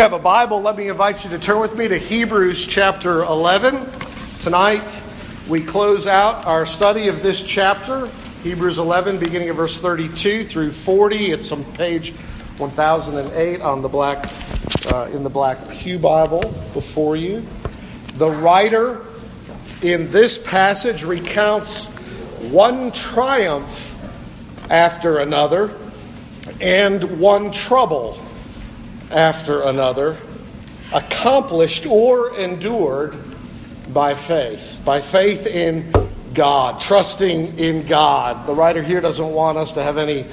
have a Bible, let me invite you to turn with me to Hebrews chapter 11. Tonight, we close out our study of this chapter, Hebrews 11, beginning of verse 32 through 40. It's on page 1008 on the black, uh, in the black Pew Bible before you. The writer in this passage recounts one triumph after another and one trouble after another, accomplished or endured by faith, by faith in God, trusting in God. The writer here doesn't want us to have any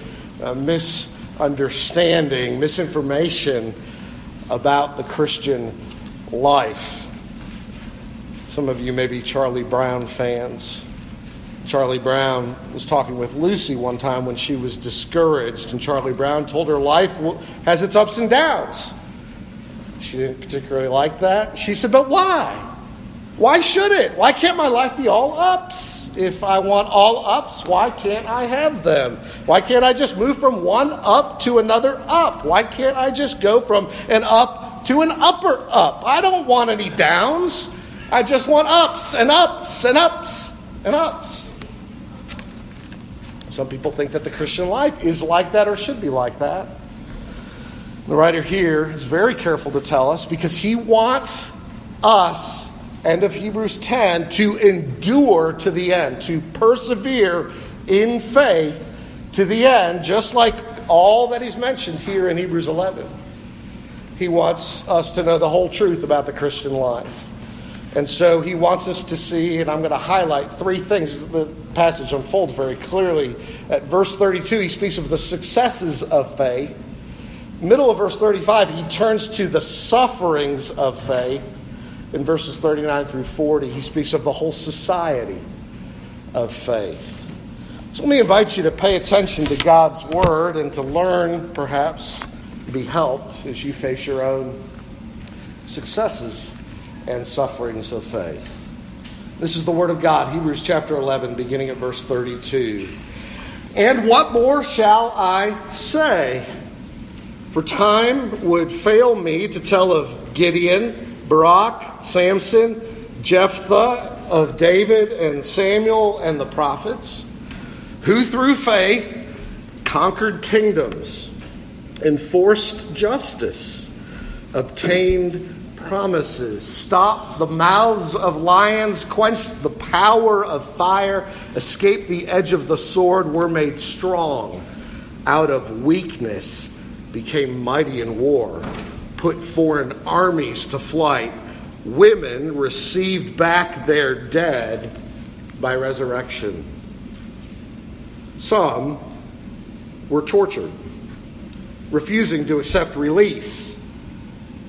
uh, misunderstanding, misinformation about the Christian life. Some of you may be Charlie Brown fans. Charlie Brown was talking with Lucy one time when she was discouraged, and Charlie Brown told her life has its ups and downs. She didn't particularly like that. She said, But why? Why should it? Why can't my life be all ups? If I want all ups, why can't I have them? Why can't I just move from one up to another up? Why can't I just go from an up to an upper up? I don't want any downs. I just want ups and ups and ups and ups. Some people think that the Christian life is like that or should be like that. The writer here is very careful to tell us because he wants us, end of Hebrews 10, to endure to the end, to persevere in faith to the end, just like all that he's mentioned here in Hebrews 11. He wants us to know the whole truth about the Christian life. And so he wants us to see, and I'm going to highlight three things. The passage unfolds very clearly. At verse 32, he speaks of the successes of faith. Middle of verse 35, he turns to the sufferings of faith. In verses 39 through 40, he speaks of the whole society of faith. So let me invite you to pay attention to God's word and to learn, perhaps, be helped as you face your own successes and sufferings of faith. This is the Word of God, Hebrews chapter 11, beginning at verse 32. And what more shall I say? For time would fail me to tell of Gideon, Barak, Samson, Jephthah, of David and Samuel and the prophets, who through faith conquered kingdoms, enforced justice, obtained promises, Stop the mouths of lions, quenched the power of fire, escaped the edge of the sword, were made strong out of weakness, became mighty in war, put foreign armies to flight. Women received back their dead by resurrection. Some were tortured, refusing to accept release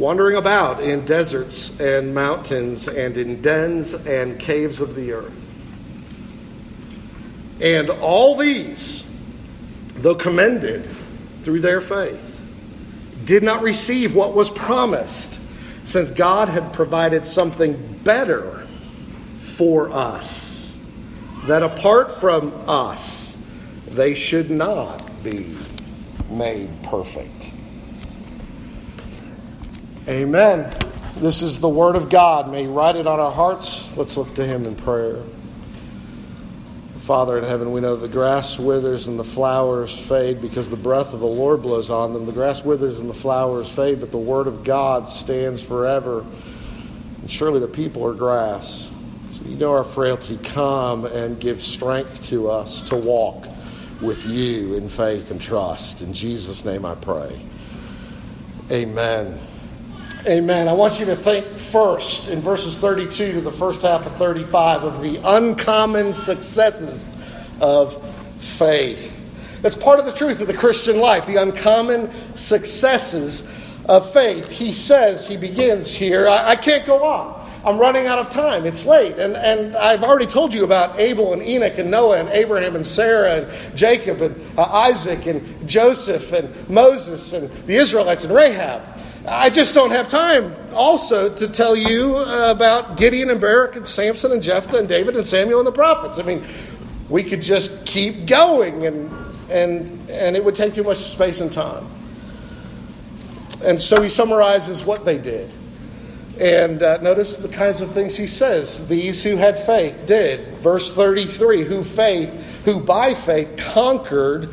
wandering about in deserts and mountains and in dens and caves of the earth. And all these, though commended through their faith, did not receive what was promised, since God had provided something better for us, that apart from us, they should not be made perfect. Amen. This is the Word of God. May He write it on our hearts. Let's look to Him in prayer. Father in heaven, we know the grass withers and the flowers fade because the breath of the Lord blows on them. The grass withers and the flowers fade, but the Word of God stands forever. And surely the people are grass. So you know our frailty. Come and give strength to us to walk with you in faith and trust. In Jesus' name I pray. Amen. Amen. I want you to think first in verses 32 to the first half of 35 of the uncommon successes of faith. That's part of the truth of the Christian life, the uncommon successes of faith. He says, he begins here, I, I can't go on. I'm running out of time. It's late. And, and I've already told you about Abel and Enoch and Noah and Abraham and Sarah and Jacob and uh, Isaac and Joseph and Moses and the Israelites and Rahab. I just don't have time also to tell you about Gideon and Barak and Samson and Jephthah and David and Samuel and the prophets. I mean, we could just keep going and, and, and it would take too much space and time. And so he summarizes what they did. And uh, notice the kinds of things he says. These who had faith did. Verse 33 who faith, who by faith conquered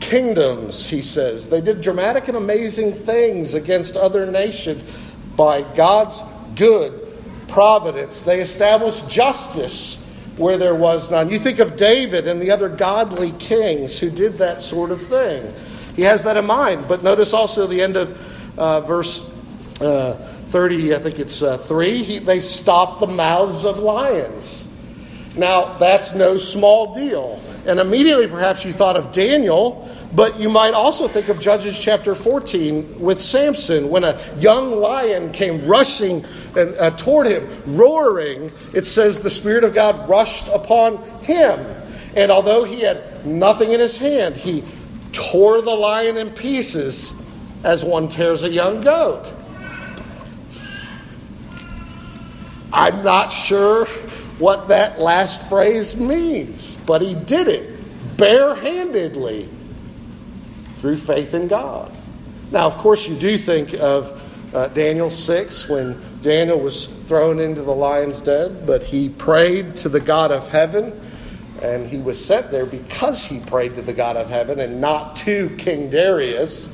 kingdoms, he says. They did dramatic and amazing things against other nations by God's good providence. They established justice where there was none. You think of David and the other godly kings who did that sort of thing. He has that in mind. But notice also the end of uh, verse uh, 30, I think it's uh, 3, he, they stopped the mouths of lions. Now, that's no small deal. And immediately, perhaps you thought of Daniel, but you might also think of Judges chapter 14 with Samson when a young lion came rushing uh, toward him, roaring. It says the Spirit of God rushed upon him. And although he had nothing in his hand, he tore the lion in pieces as one tears a young goat. I'm not sure what that last phrase means, but he did it barehandedly through faith in God. Now, of course, you do think of uh, Daniel 6 when Daniel was thrown into the lion's den, but he prayed to the God of heaven, and he was sent there because he prayed to the God of heaven and not to King Darius.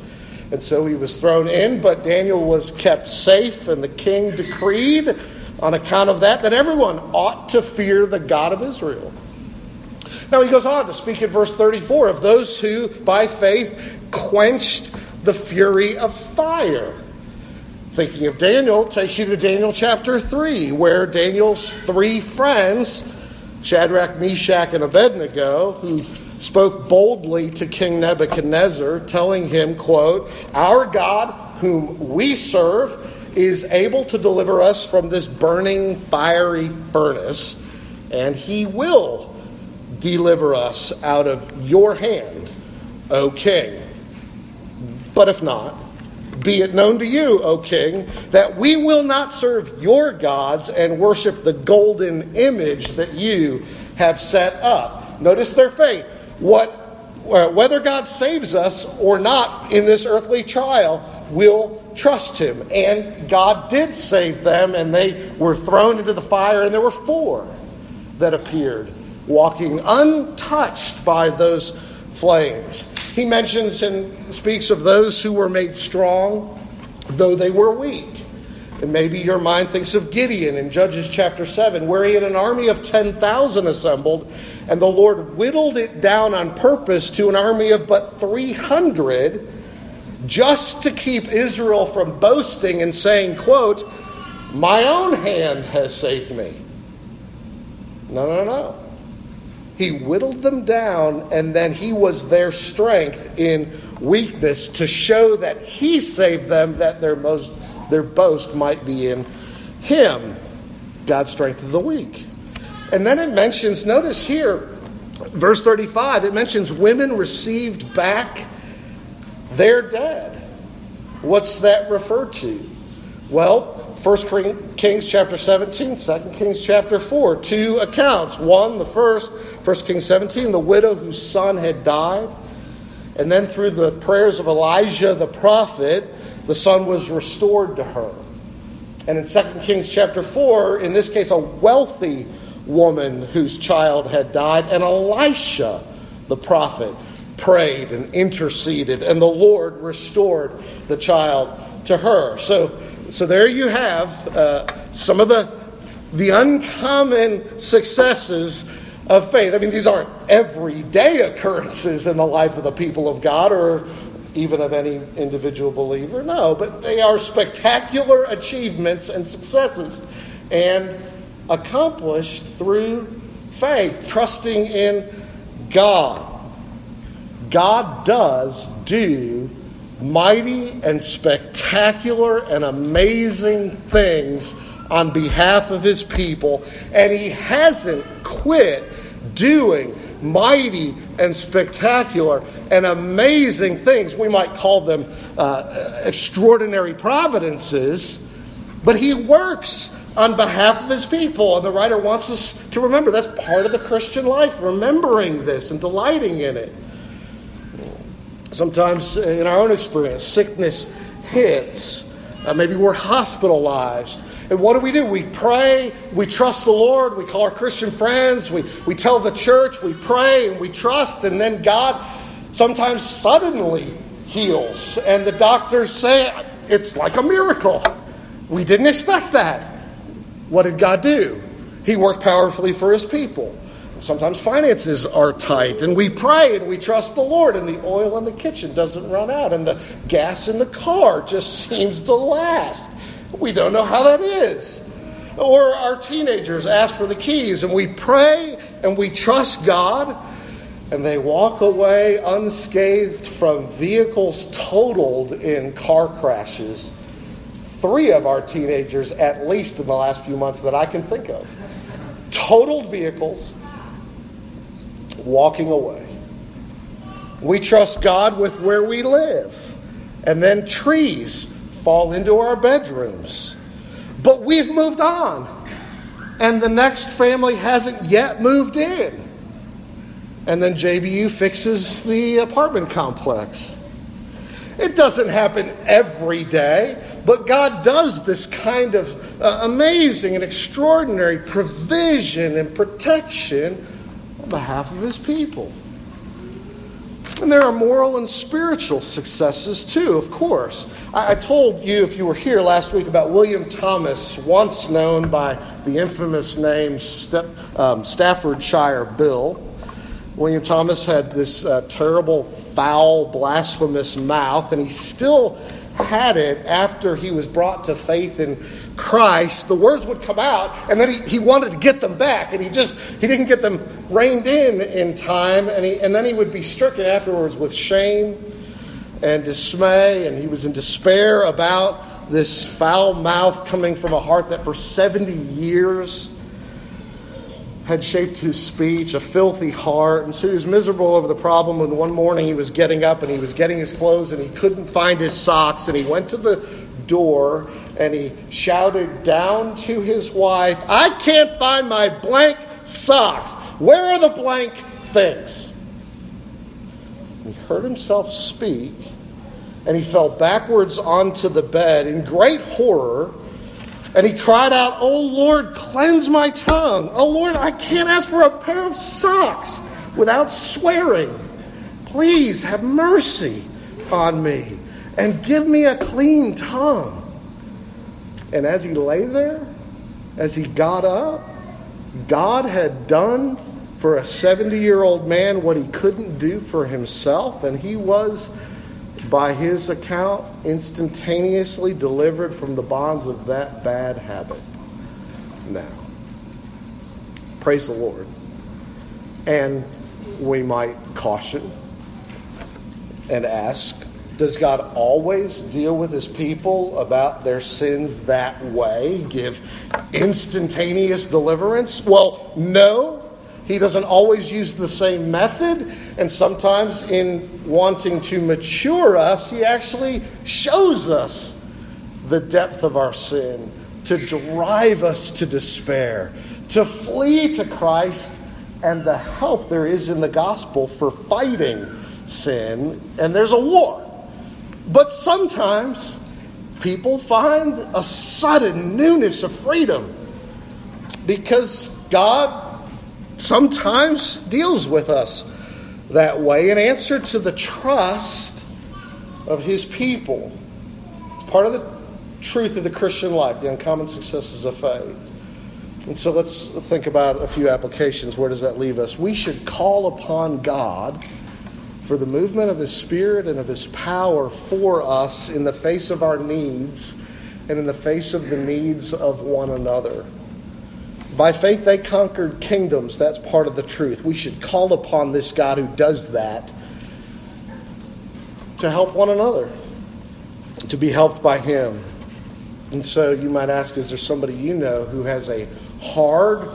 And so he was thrown in, but Daniel was kept safe, and the king decreed on account of that that everyone ought to fear the God of Israel. Now he goes on to speak in verse 34 of those who, by faith, quenched the fury of fire. Thinking of Daniel takes you to Daniel chapter 3, where Daniel's three friends, Shadrach, Meshach, and Abednego, who spoke boldly to King Nebuchadnezzar, telling him, quote, Our God, whom we serve, is able to deliver us from this burning fiery furnace, and he will deliver us out of your hand, O king. But if not, be it known to you, O king, that we will not serve your gods and worship the golden image that you have set up. Notice their faith. What, uh, whether God saves us or not in this earthly trial, will trust him. And God did save them, and they were thrown into the fire, and there were four that appeared, walking untouched by those flames. He mentions and speaks of those who were made strong, though they were weak. And maybe your mind thinks of Gideon in Judges chapter 7, where he had an army of 10,000 assembled, and the Lord whittled it down on purpose to an army of but 300 just to keep Israel from boasting and saying, quote, my own hand has saved me. No, no, no. He whittled them down, and then he was their strength in weakness to show that he saved them, that their most their boast might be in him. God's strength of the weak. And then it mentions, notice here, verse 35, it mentions women received back their dead. What's that referred to? Well, 1 Kings chapter 17, 2 Kings chapter 4, two accounts. One, the first, 1 Kings 17, the widow whose son had died. And then through the prayers of Elijah the prophet, the son was restored to her. And in 2 Kings chapter 4, in this case, a wealthy woman whose child had died, and Elisha the prophet prayed and interceded, and the Lord restored the child to her. So, so there you have uh, some of the, the uncommon successes of faith. I mean, these aren't everyday occurrences in the life of the people of God or even of any individual believer. No, but they are spectacular achievements and successes and accomplished through faith, trusting in God. God does do mighty and spectacular and amazing things on behalf of his people, and he hasn't quit doing mighty and spectacular and amazing things. We might call them uh, extraordinary providences, but he works on behalf of his people. And the writer wants us to remember that's part of the Christian life, remembering this and delighting in it. Sometimes, in our own experience, sickness hits. Uh, maybe we're hospitalized. And what do we do? We pray, we trust the Lord, we call our Christian friends, we, we tell the church, we pray and we trust, and then God sometimes suddenly heals. And the doctors say it's like a miracle. We didn't expect that. What did God do? He worked powerfully for his people. Sometimes finances are tight, and we pray and we trust the Lord, and the oil in the kitchen doesn't run out, and the gas in the car just seems to last. We don't know how that is. Or our teenagers ask for the keys, and we pray and we trust God, and they walk away unscathed from vehicles totaled in car crashes. Three of our teenagers, at least in the last few months that I can think of, totaled vehicles, walking away. We trust God with where we live. And then trees fall into our bedrooms. But we've moved on. And the next family hasn't yet moved in. And then JBU fixes the apartment complex. It doesn't happen every day, but God does this kind of uh, amazing and extraordinary provision and protection on behalf of His people. And there are moral and spiritual successes too, of course. I, I, told you, if you were here last week, about William Thomas, once known by the infamous name um, Staffordshire Bill. William Thomas had this uh, terrible, foul, blasphemous mouth, and he still had it after he was brought to faith in Christ, the words would come out, and then he, he wanted to get them back, and he just he didn't get them reined in in time, and he, and then he would be stricken afterwards with shame and dismay, and he was in despair about this foul mouth coming from a heart that for 70 years had shaped his speech, a filthy heart. And so he was miserable over the problem. And one morning he was getting up and he was getting his clothes and he couldn't find his socks. And he went to the door and he shouted down to his wife, I can't find my blank socks. Where are the blank things? He heard himself speak and he fell backwards onto the bed in great horror. And he cried out, Oh Lord, cleanse my tongue. Oh Lord, I can't ask for a pair of socks without swearing. Please have mercy on me and give me a clean tongue. And as he lay there, as he got up, God had done for a 70 year old man what he couldn't do for himself, and he was, by his account, instantaneously delivered from the bonds of that bad habit. Now, praise the Lord. And we might caution and ask does God always deal with his people about their sins that way? Give instantaneous deliverance? Well, no. He doesn't always use the same method. And sometimes, in wanting to mature us, he actually shows us the depth of our sin to drive us to despair, to flee to Christ and the help there is in the gospel for fighting sin. And there's a war. But sometimes people find a sudden newness of freedom because God sometimes deals with us that way in answer to the trust of His people. It's part of the truth of the Christian life, the uncommon successes of faith. And so let's think about a few applications. Where does that leave us? We should call upon God for the movement of His Spirit and of His power for us in the face of our needs and in the face of the needs of one another. By faith, they conquered kingdoms. That's part of the truth. We should call upon this God who does that to help one another, to be helped by Him. And so you might ask, is there somebody you know who has a hard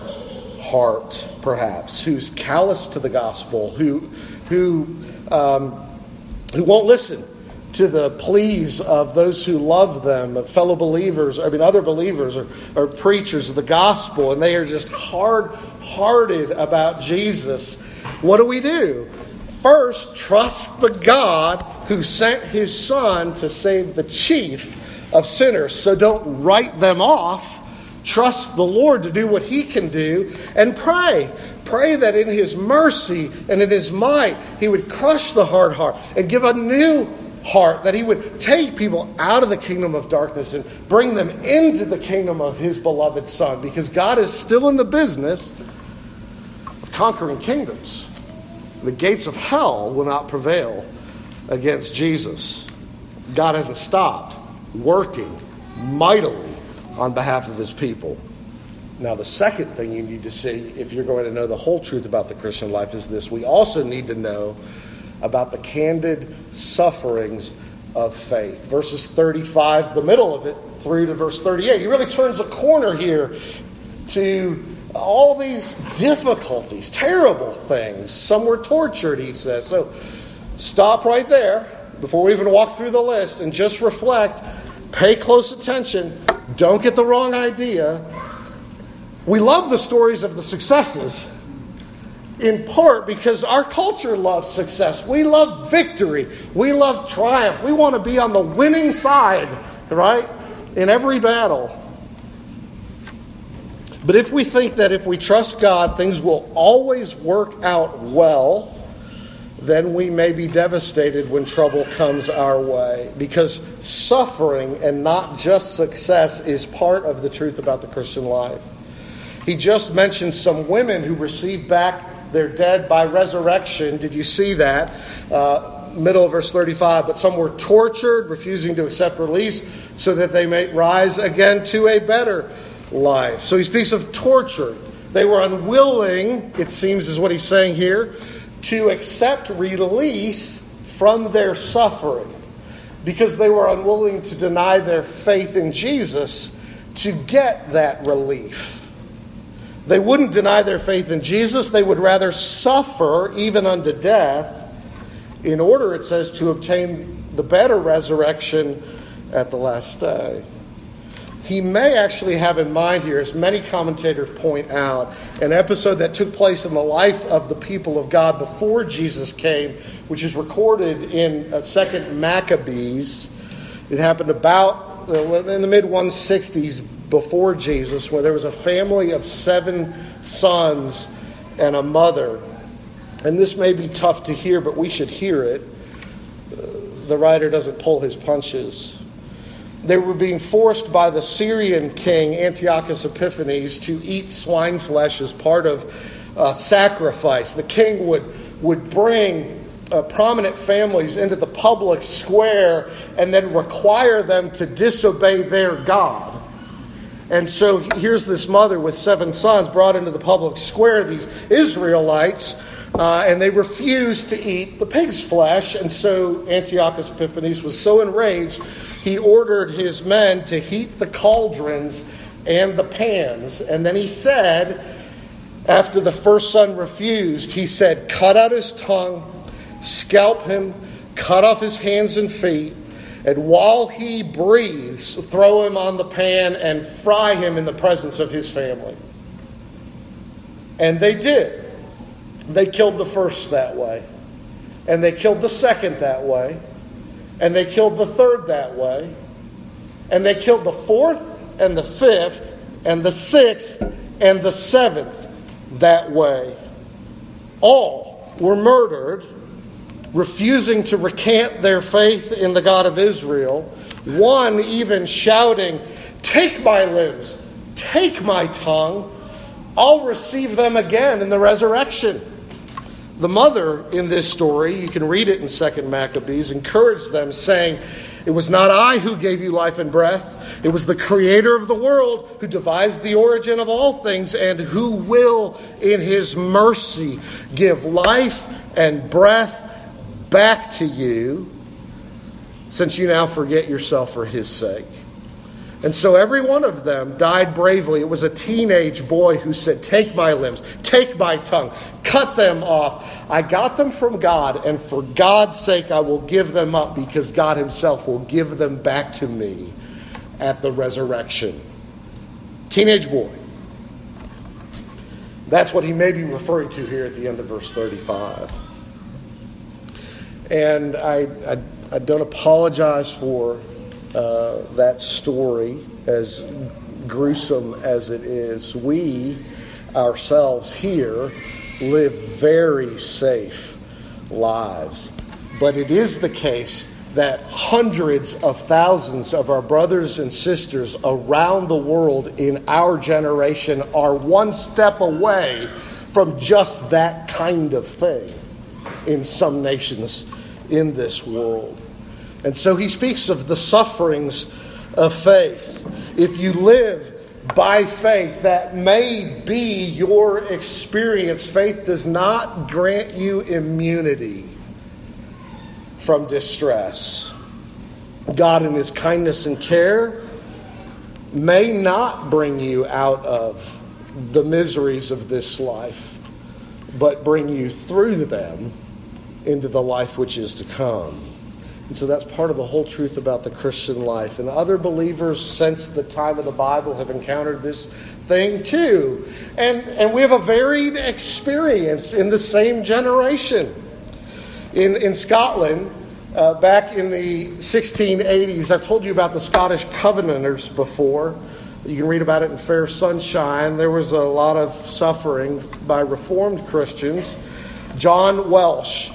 heart, perhaps, who's callous to the gospel, who, who, um, who won't listen to the pleas of those who love them, of fellow believers, I mean, other believers or, or preachers of the gospel, and they are just hard hearted about Jesus. What do we do? First, trust the God who sent his son to save the chief of sinners. So don't write them off. Trust the Lord to do what he can do and pray. Pray that in his mercy and in his might, he would crush the hard heart and give a new heart, that he would take people out of the kingdom of darkness and bring them into the kingdom of his beloved Son, because God is still in the business of conquering kingdoms. The gates of hell will not prevail against Jesus. God hasn't stopped working mightily on behalf of his people. Now, the second thing you need to see if you're going to know the whole truth about the Christian life is this we also need to know about the candid sufferings of faith. Verses 35, the middle of it, through to verse 38. He really turns a corner here to all these difficulties, terrible things. Some were tortured, he says. So stop right there before we even walk through the list and just reflect. Pay close attention. Don't get the wrong idea. We love the stories of the successes in part because our culture loves success. We love victory. We love triumph. We want to be on the winning side, right? In every battle. But if we think that if we trust God, things will always work out well, then we may be devastated when trouble comes our way. Because suffering and not just success is part of the truth about the Christian life. He just mentioned some women who received back their dead by resurrection. Did you see that? Uh, middle of verse 35. But some were tortured, refusing to accept release, so that they may rise again to a better life. So he speaks of torture. They were unwilling, it seems, is what he's saying here, to accept release from their suffering because they were unwilling to deny their faith in Jesus to get that relief. They wouldn't deny their faith in Jesus. They would rather suffer, even unto death, in order, it says, to obtain the better resurrection at the last day. He may actually have in mind here, as many commentators point out, an episode that took place in the life of the people of God before Jesus came, which is recorded in uh, Second Maccabees. It happened about uh, in the mid 160s before Jesus, where there was a family of seven sons and a mother. And this may be tough to hear, but we should hear it. The writer doesn't pull his punches. They were being forced by the Syrian king Antiochus Epiphanes to eat swine flesh as part of uh, sacrifice. The king would, would bring uh, prominent families into the public square and then require them to disobey their God. And so here's this mother with seven sons brought into the public square, these Israelites, uh, and they refused to eat the pig's flesh. And so Antiochus Epiphanes was so enraged, he ordered his men to heat the cauldrons and the pans. And then he said, after the first son refused, he said, Cut out his tongue, scalp him, cut off his hands and feet and while he breathes, throw him on the pan and fry him in the presence of his family. And they did. They killed the first that way. And they killed the second that way. And they killed the third that way. And they killed the fourth and the fifth and the sixth and the seventh that way. All were murdered refusing to recant their faith in the God of Israel, one even shouting, Take my limbs, take my tongue, I'll receive them again in the resurrection. The mother in this story, you can read it in 2nd Maccabees, encouraged them, saying, It was not I who gave you life and breath. It was the creator of the world who devised the origin of all things and who will, in his mercy, give life and breath back to you, since you now forget yourself for his sake. And so every one of them died bravely. It was a teenage boy who said, Take my limbs, take my tongue, cut them off. I got them from God, and for God's sake I will give them up because God Himself will give them back to me at the resurrection. Teenage boy. That's what he may be referring to here at the end of verse 35. And I, I, I don't apologize for uh, that story, as gruesome as it is. We ourselves here live very safe lives. But it is the case that hundreds of thousands of our brothers and sisters around the world in our generation are one step away from just that kind of thing in some nations in this world. And so he speaks of the sufferings of faith. If you live by faith, that may be your experience. Faith does not grant you immunity from distress. God, in His kindness and care, may not bring you out of the miseries of this life, but bring you through them into the life which is to come. And so that's part of the whole truth about the Christian life. And other believers since the time of the Bible have encountered this thing too. And, and we have a varied experience in the same generation. In, in Scotland, uh, back in the 1680s, I've told you about the Scottish Covenanters before. You can read about it in Fair Sunshine. There was a lot of suffering by Reformed Christians. John Welsh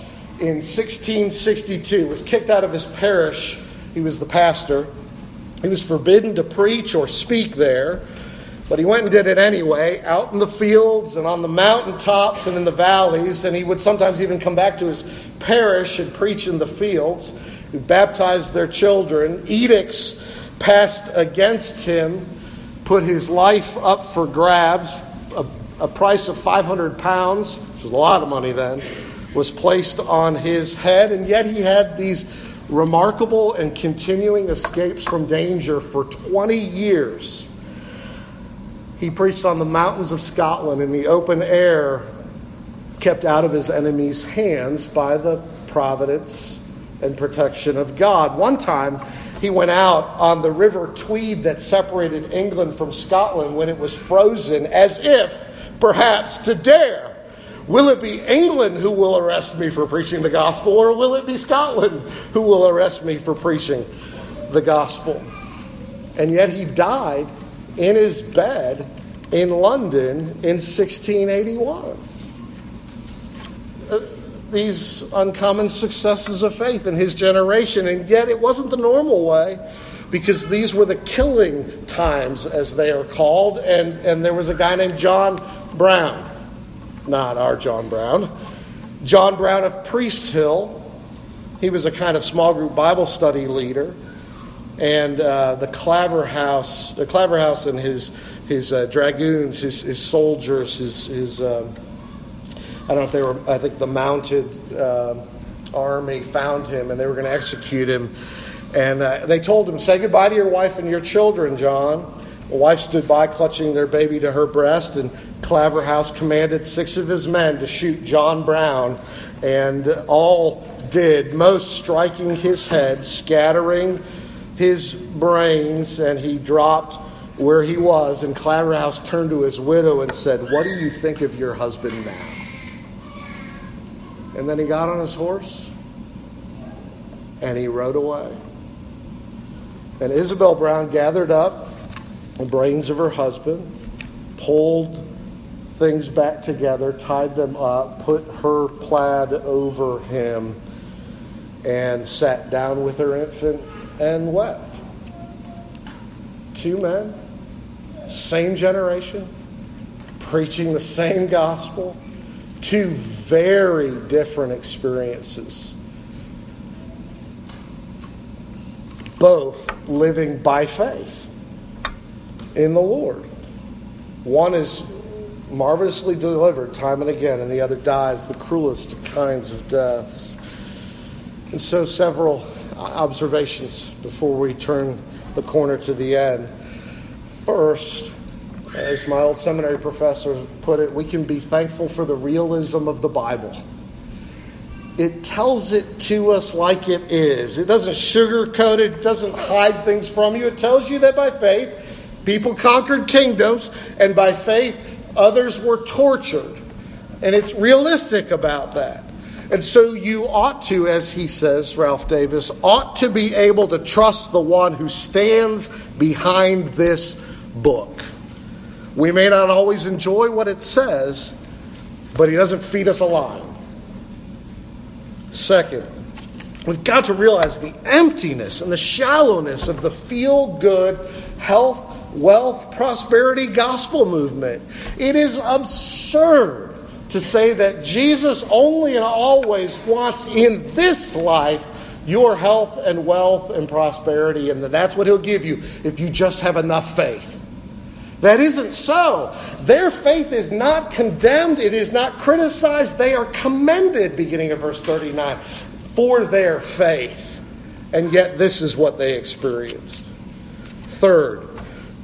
in 1662 was kicked out of his parish. He was the pastor. He was forbidden to preach or speak there, but he went and did it anyway, out in the fields and on the mountaintops and in the valleys. And he would sometimes even come back to his parish and preach in the fields. He baptized their children. Edicts passed against him put his life up for grabs. A, a price of 500 pounds, which was a lot of money then was placed on his head, and yet he had these remarkable and continuing escapes from danger for 20 years. He preached on the mountains of Scotland in the open air, kept out of his enemies' hands by the providence and protection of God. One time, he went out on the river Tweed that separated England from Scotland when it was frozen, as if perhaps to dare Will it be England who will arrest me for preaching the gospel, or will it be Scotland who will arrest me for preaching the gospel? And yet he died in his bed in London in 1681. Uh, these uncommon successes of faith in his generation, and yet it wasn't the normal way because these were the killing times, as they are called, and, and there was a guy named John Brown not our John Brown. John Brown of Priesthill. He was a kind of small group Bible study leader. And uh, the Claverhouse, the Claverhouse and his, his uh, dragoons, his, his soldiers, his, his uh, I don't know if they were, I think the mounted uh, army found him and they were going to execute him. And uh, they told him, Say goodbye to your wife and your children, John. The wife stood by, clutching their baby to her breast, and Claverhouse commanded six of his men to shoot John Brown, and all did, most striking his head, scattering his brains, and he dropped where he was. And Claverhouse turned to his widow and said, What do you think of your husband now? And then he got on his horse and he rode away. And Isabel Brown gathered up the brains of her husband, pulled things back together, tied them up, put her plaid over him, and sat down with her infant and wept. Two men, same generation, preaching the same gospel, two very different experiences. Both living by faith in the Lord. One is marvelously delivered time and again, and the other dies the cruelest kinds of deaths. And so, several observations before we turn the corner to the end. First, as my old seminary professor put it, we can be thankful for the realism of the Bible. It tells it to us like it is. It doesn't sugarcoat it, it doesn't hide things from you. It tells you that by faith, people conquered kingdoms, and by faith, others were tortured. And it's realistic about that. And so you ought to, as he says, Ralph Davis, ought to be able to trust the one who stands behind this book. We may not always enjoy what it says, but he doesn't feed us a lie. Second, we've got to realize the emptiness and the shallowness of the feel good, health, wealth, prosperity gospel movement. It is absurd to say that Jesus only and always wants in this life your health and wealth and prosperity, and that that's what He'll give you if you just have enough faith. That isn't so. Their faith is not condemned, it is not criticized. They are commended, beginning of verse 39, for their faith. And yet, this is what they experienced. Third,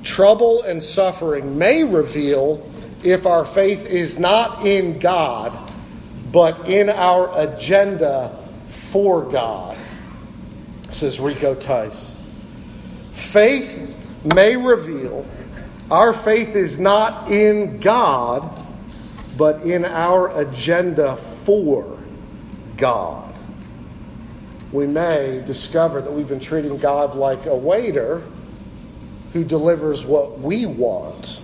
trouble and suffering may reveal if our faith is not in God, but in our agenda for God, says Rico Tice. Faith may reveal our faith is not in God, but in our agenda for God. We may discover that we've been treating God like a waiter who delivers what we want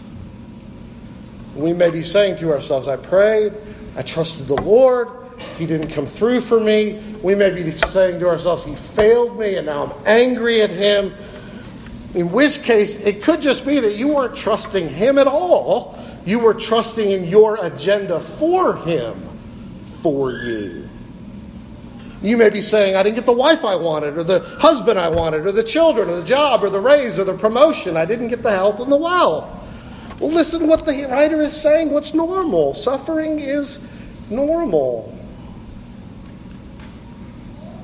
we may be saying to ourselves, I prayed, I trusted the Lord, He didn't come through for me. We may be saying to ourselves, He failed me, and now I'm angry at Him. In which case, it could just be that you weren't trusting Him at all. You were trusting in your agenda for Him, for you. You may be saying, I didn't get the wife I wanted, or the husband I wanted, or the children, or the job, or the raise, or the promotion. I didn't get the health and the wealth. Well, listen what the writer is saying. What's normal? Suffering is normal.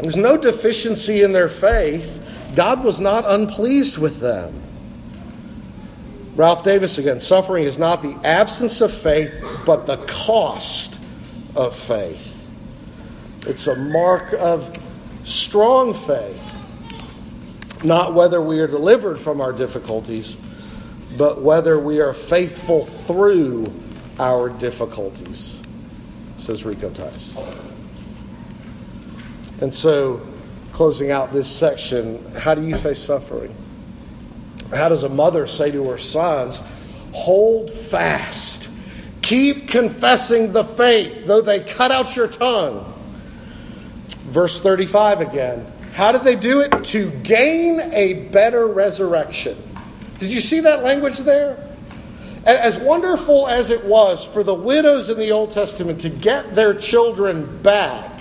There's no deficiency in their faith. God was not unpleased with them. Ralph Davis again suffering is not the absence of faith, but the cost of faith. It's a mark of strong faith, not whether we are delivered from our difficulties but whether we are faithful through our difficulties, says Rico Tice. And so, closing out this section, how do you face suffering? How does a mother say to her sons, Hold fast, keep confessing the faith, though they cut out your tongue? Verse 35 again. How did they do it? To gain a better resurrection. Did you see that language there? As wonderful as it was for the widows in the Old Testament to get their children back,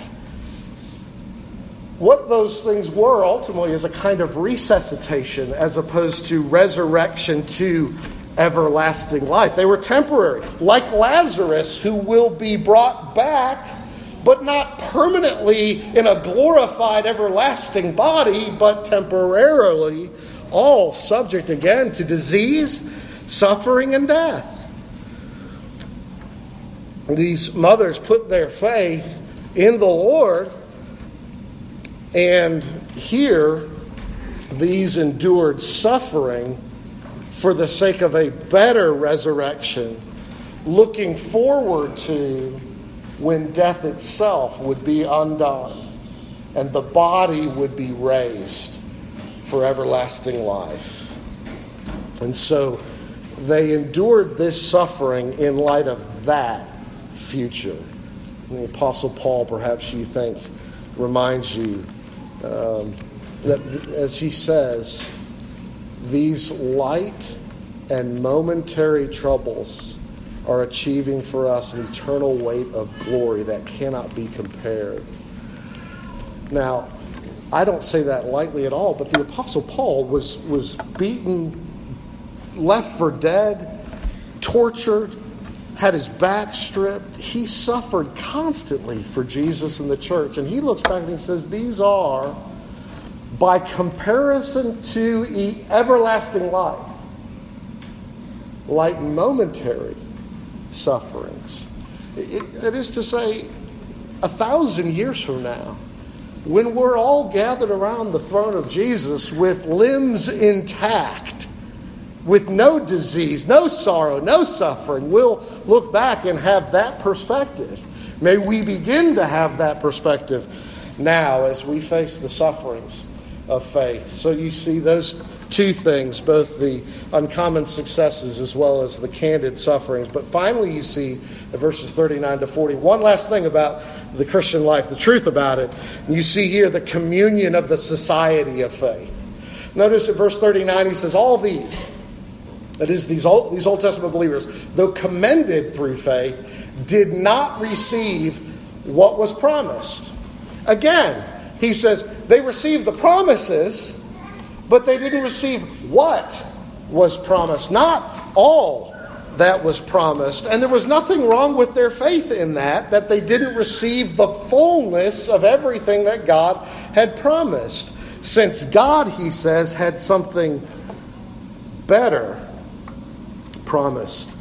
what those things were ultimately is a kind of resuscitation as opposed to resurrection to everlasting life. They were temporary, like Lazarus, who will be brought back, but not permanently in a glorified everlasting body, but temporarily all subject again to disease, suffering, and death. These mothers put their faith in the Lord, and here these endured suffering for the sake of a better resurrection, looking forward to when death itself would be undone and the body would be raised for everlasting life. And so they endured this suffering in light of that future. And the Apostle Paul, perhaps you think, reminds you um, that, as he says, these light and momentary troubles are achieving for us an eternal weight of glory that cannot be compared. Now, I don't say that lightly at all, but the Apostle Paul was, was beaten, left for dead, tortured, had his back stripped. He suffered constantly for Jesus and the church. And he looks back and he says, These are by comparison to everlasting life, like momentary sufferings. It, it is to say, a thousand years from now, when we're all gathered around the throne of Jesus with limbs intact, with no disease, no sorrow, no suffering, we'll look back and have that perspective. May we begin to have that perspective now as we face the sufferings of faith. So you see those two things, both the uncommon successes as well as the candid sufferings. But finally, you see verses 39 to 40, one last thing about the Christian life, the truth about it. You see here the communion of the society of faith. Notice at verse 39, he says, All these, that is, these Old, these Old Testament believers, though commended through faith, did not receive what was promised. Again, he says they received the promises, but they didn't receive what was promised. Not all that was promised. And there was nothing wrong with their faith in that, that they didn't receive the fullness of everything that God had promised. Since God, he says, had something better promised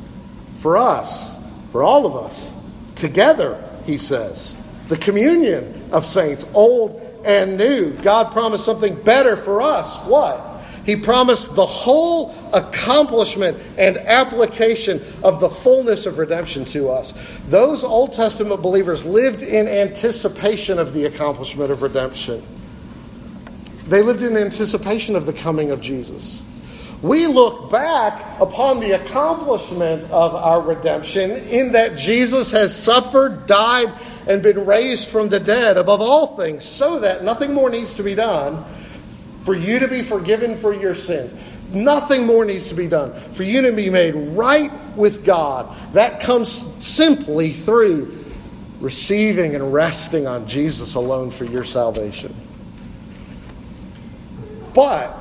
for us, for all of us, together, he says. The communion of saints, old and new. God promised something better for us. What? He promised the whole accomplishment and application of the fullness of redemption to us. Those Old Testament believers lived in anticipation of the accomplishment of redemption. They lived in anticipation of the coming of Jesus. We look back upon the accomplishment of our redemption in that Jesus has suffered, died, and been raised from the dead above all things, so that nothing more needs to be done for you to be forgiven for your sins. Nothing more needs to be done for you to be made right with God. That comes simply through receiving and resting on Jesus alone for your salvation. But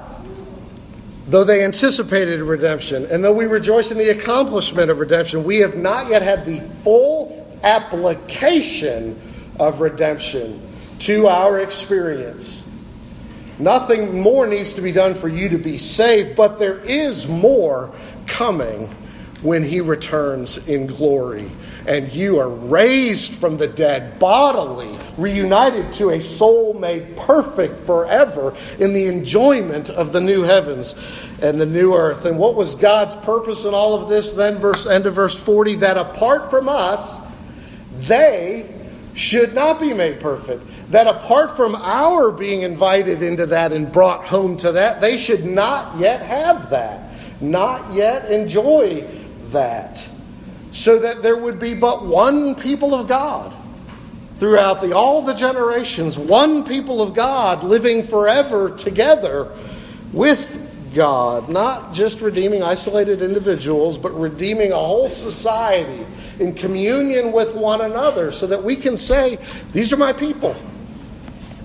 though they anticipated redemption, and though we rejoice in the accomplishment of redemption, we have not yet had the full application of redemption to our experience. Nothing more needs to be done for you to be saved, but there is more coming when he returns in glory. And you are raised from the dead bodily, reunited to a soul made perfect forever in the enjoyment of the new heavens and the new earth. And what was God's purpose in all of this then? Verse end of verse 40 that apart from us, they should not be made perfect. That apart from our being invited into that and brought home to that, they should not yet have that, not yet enjoy that. So that there would be but one people of God throughout the, all the generations, one people of God living forever together with God, not just redeeming isolated individuals, but redeeming a whole society in communion with one another so that we can say, These are my people.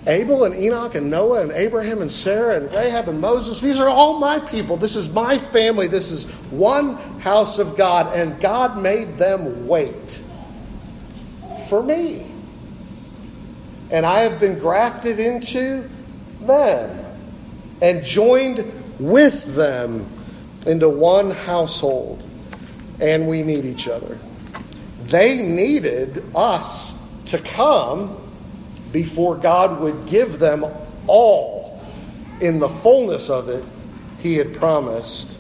Abel and Enoch and Noah and Abraham and Sarah and Rahab and Moses, these are all my people. This is my family. This is one house of God. And God made them wait for me. And I have been grafted into them and joined with them into one household. And we need each other. They needed us to come before God would give them all in the fullness of it He had promised.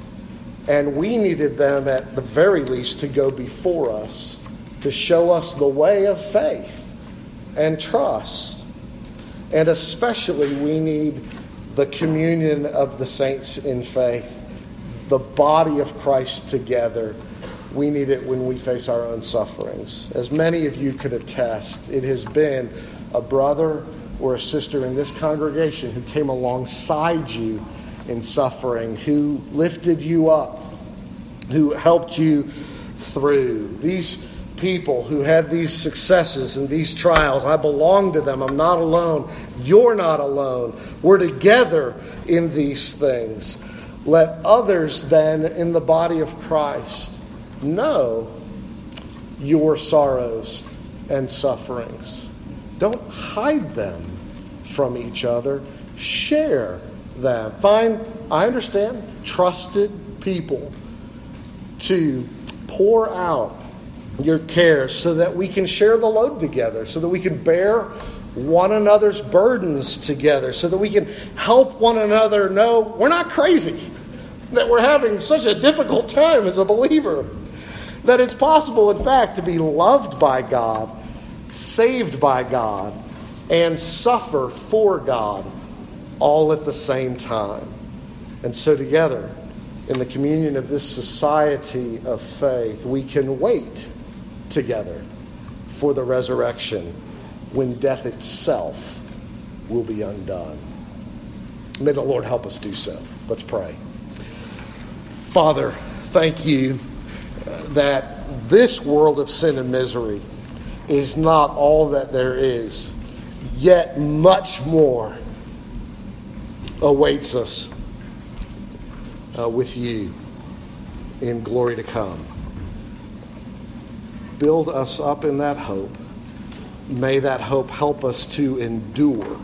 And we needed them, at the very least, to go before us to show us the way of faith and trust. And especially, we need the communion of the saints in faith, the body of Christ together we need it when we face our own sufferings. As many of you could attest, it has been a brother or a sister in this congregation who came alongside you in suffering, who lifted you up, who helped you through. These people who had these successes and these trials, I belong to them. I'm not alone. You're not alone. We're together in these things. Let others then in the body of Christ know your sorrows and sufferings. Don't hide them from each other. share them. Find, I understand, trusted people to pour out your care so that we can share the load together, so that we can bear one another's burdens together, so that we can help one another know we're not crazy, that we're having such a difficult time as a believer, that it's possible, in fact, to be loved by God, saved by God, and suffer for God all at the same time. And so, together, in the communion of this society of faith, we can wait together for the resurrection when death itself will be undone. May the Lord help us do so. Let's pray. Father, thank you that this world of sin and misery is not all that there is, yet much more awaits us uh, with you in glory to come. Build us up in that hope. May that hope help us to endure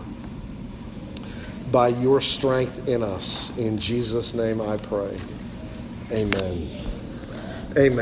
by your strength in us. In Jesus' name I pray. Amen. Amen.